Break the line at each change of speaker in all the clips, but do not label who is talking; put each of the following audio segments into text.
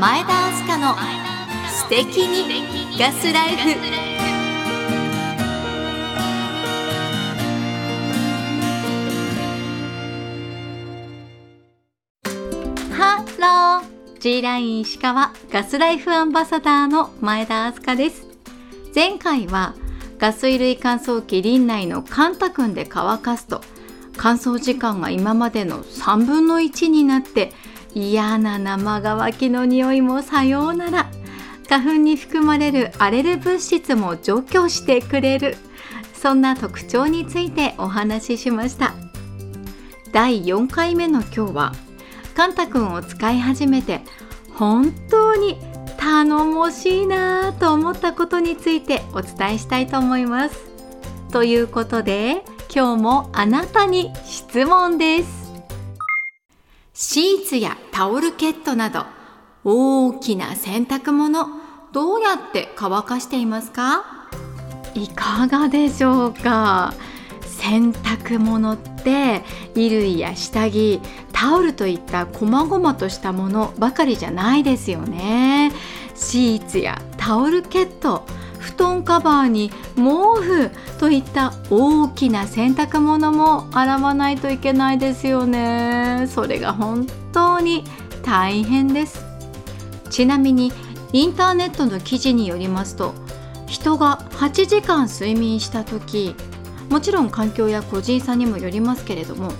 前田明日香の素敵にガスライフ。ハロー。G ライン石川ガスライフアンバサダーの前田明日香です。前回はガス衣類乾燥機リンナイの乾太くんで乾かすと。乾燥時間が今までの3分の1になって嫌な生乾きの匂いもさようなら。花粉に含まれるアレル物質も除去してくれる。そんな特徴についてお話ししました。第4回目の今日はカンタ君を使い始めて本当に頼もしいなぁと思ったことについてお伝えしたいと思います。ということで今日もあなたに質問です。シーツやタオルケットなど大きな洗濯物どうやって乾かしていますか？いかがでしょうか？洗濯物って衣類や下着タオルといった細々としたものばかりじゃないですよね。シーツやタオルケット布団カバーに毛布といった大きな洗濯物も洗わないといけないですよねそれが本当に大変ですちなみにインターネットの記事によりますと人が8時間睡眠した時もちろん環境や個人差にもよりますけれども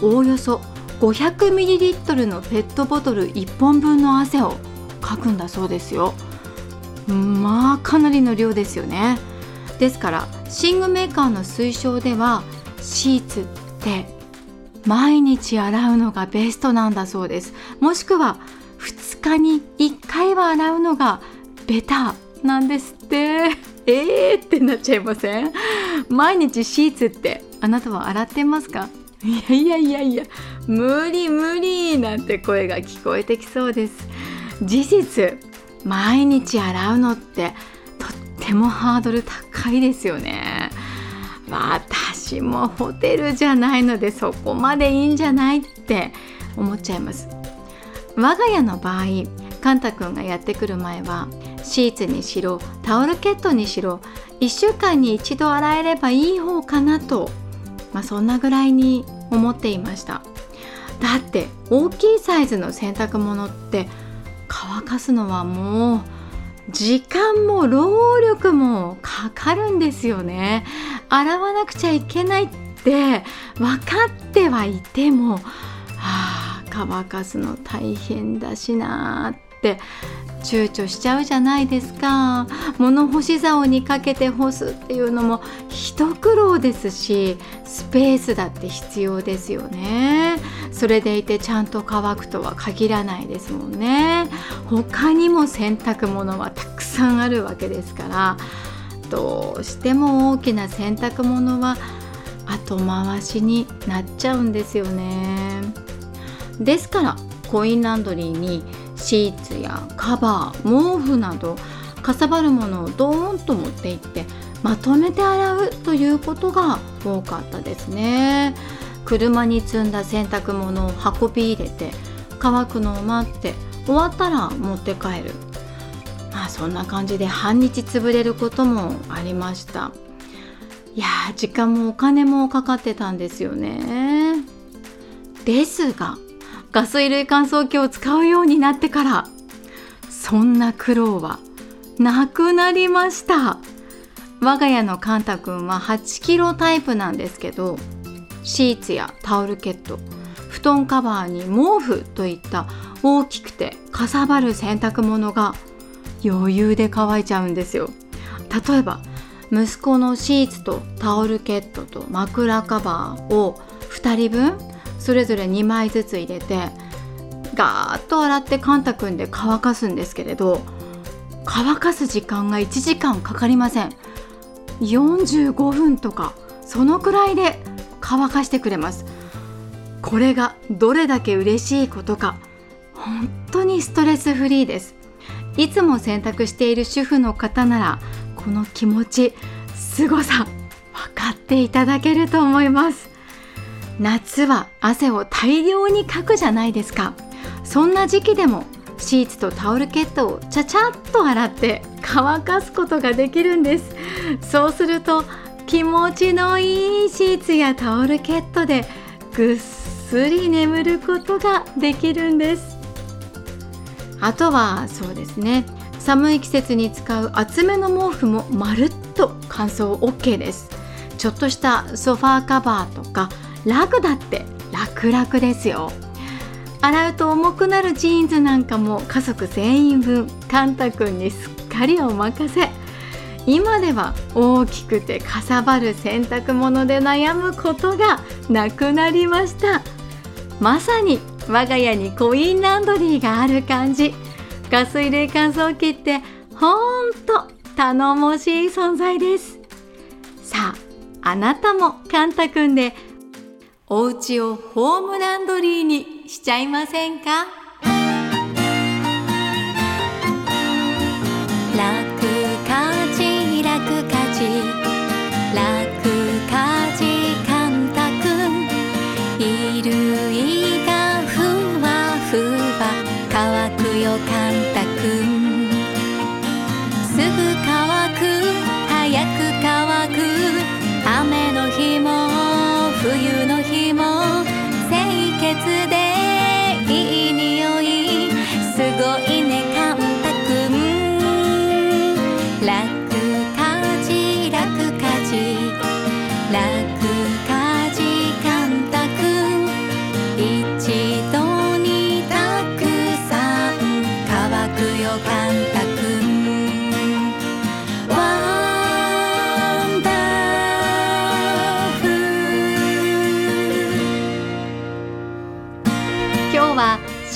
おおよそ 500ml のペットボトル1本分の汗をかくんだそうですよ。まあかなりの量ですよね。ですから寝具メーカーの推奨ではシーツって毎日洗うのがベストなんだそうです。もしくは2日に1回は洗うのがベターなんですって。えーってなっちゃいません？毎日シーツってあなたは洗ってますか？いやいやいやいや無理無理なんて声が聞こえてきそうです。事実毎日洗うのってとってもハードル高いですよね。私もホテルじゃないのでそこまでいいんじゃないって思っちゃいます。我が家の場合カンタ君がやってくる前はシーツにしろタオルケットにしろ1週間に一度洗えればいい方かなと、まあ、そんなぐらいに思っていました。だって大きいサイズの洗濯物って乾かすのはもう時間も労力もかかるんですよね。洗わなくちゃいけないって分かってはいても、あ、乾かすの大変だしなって躊躇しちゃうじゃないですか。物干し竿にかけて干すっていうのも一苦労ですしスペースだって必要ですよね。それでいてちゃんと乾くとは限らないですもんね。他にも洗濯物はたくさんあるわけですから。どうしても大きな洗濯物は後回しになっちゃうんですよね。ですからコインランドリーにシーツやカバー毛布などかさばるものをドーンと持っていってまとめて洗うということが多かったですね。車に積んだ洗濯物を運び入れて乾くのを待って終わったら持って帰る。まあそんな感じで半日潰れることもありました。いや時間もお金もかかってたんですよね。ですがガス衣類乾燥機を使うようになってからそんな苦労はなくなりました。我が家のカンタ君は8キロタイプなんですけどシーツやタオルケット布団カバーに毛布といった大きくてかさばる洗濯物が余裕で乾いちゃうんですよ。例えば息子のシーツとタオルケットと枕カバーを2人分それぞれ2枚ずつ入れてガーッと洗ってカンタ君で乾かすんですけれど乾かす時間が1時間かかりません。45分とかそのくらいで乾かしてくれます。これがどれだけ嬉しいことか。本当にストレスフリーです。いつも洗濯している主婦の方ならこの気持ち凄さ分かっていただけると思います。夏は汗を大量にかくじゃないですか。そんな時期でもシーツとタオルケットをちゃちゃっと洗って乾かすことができるんです。そうすると気持ちのいいシーツやタオルケットでぐっすり眠ることができるんです。あとはそうですね。寒い季節に使う厚めの毛布もまるっと乾燥 OK です。ちょっとしたソファーカバーとかラグだって楽々ですよ。洗うと重くなるジーンズなんかも家族全員分カンタ君にすっかりお任せ。今では大きくてかさばる洗濯物で悩むことがなくなりました。まさに我が家にコインランドリーがある感じ。ガス入れ乾燥機ってほんと頼もしい存在です。さああなたもカンタ君でお家をホームランドリーにしちゃいませんか？
衣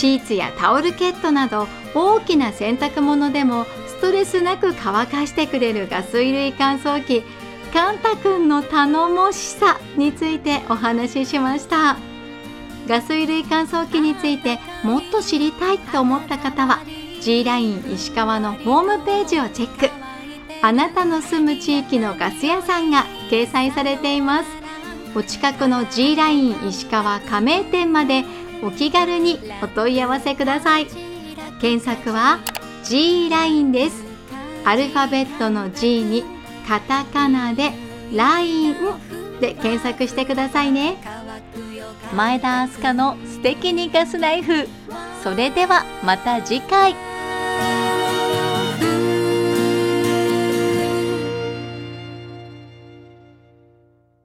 シーツやタオルケットなど大きな洗濯物でもストレスなく乾かしてくれるガス衣類乾燥機カンタ君の頼もしさについてお話ししました。ガス衣類乾燥機についてもっと知りたいと思った方は G ライン石川のホームページをチェック。あなたの住む地域のガス屋さんが掲載されています。お近くの G ライン石川加盟店までお気軽にお問い合わせください。検索は G ラインです。アルファベットの G にカタカナでラインで検索してくださいね。前田明日香の素敵にガスナイフ。それではまた次回。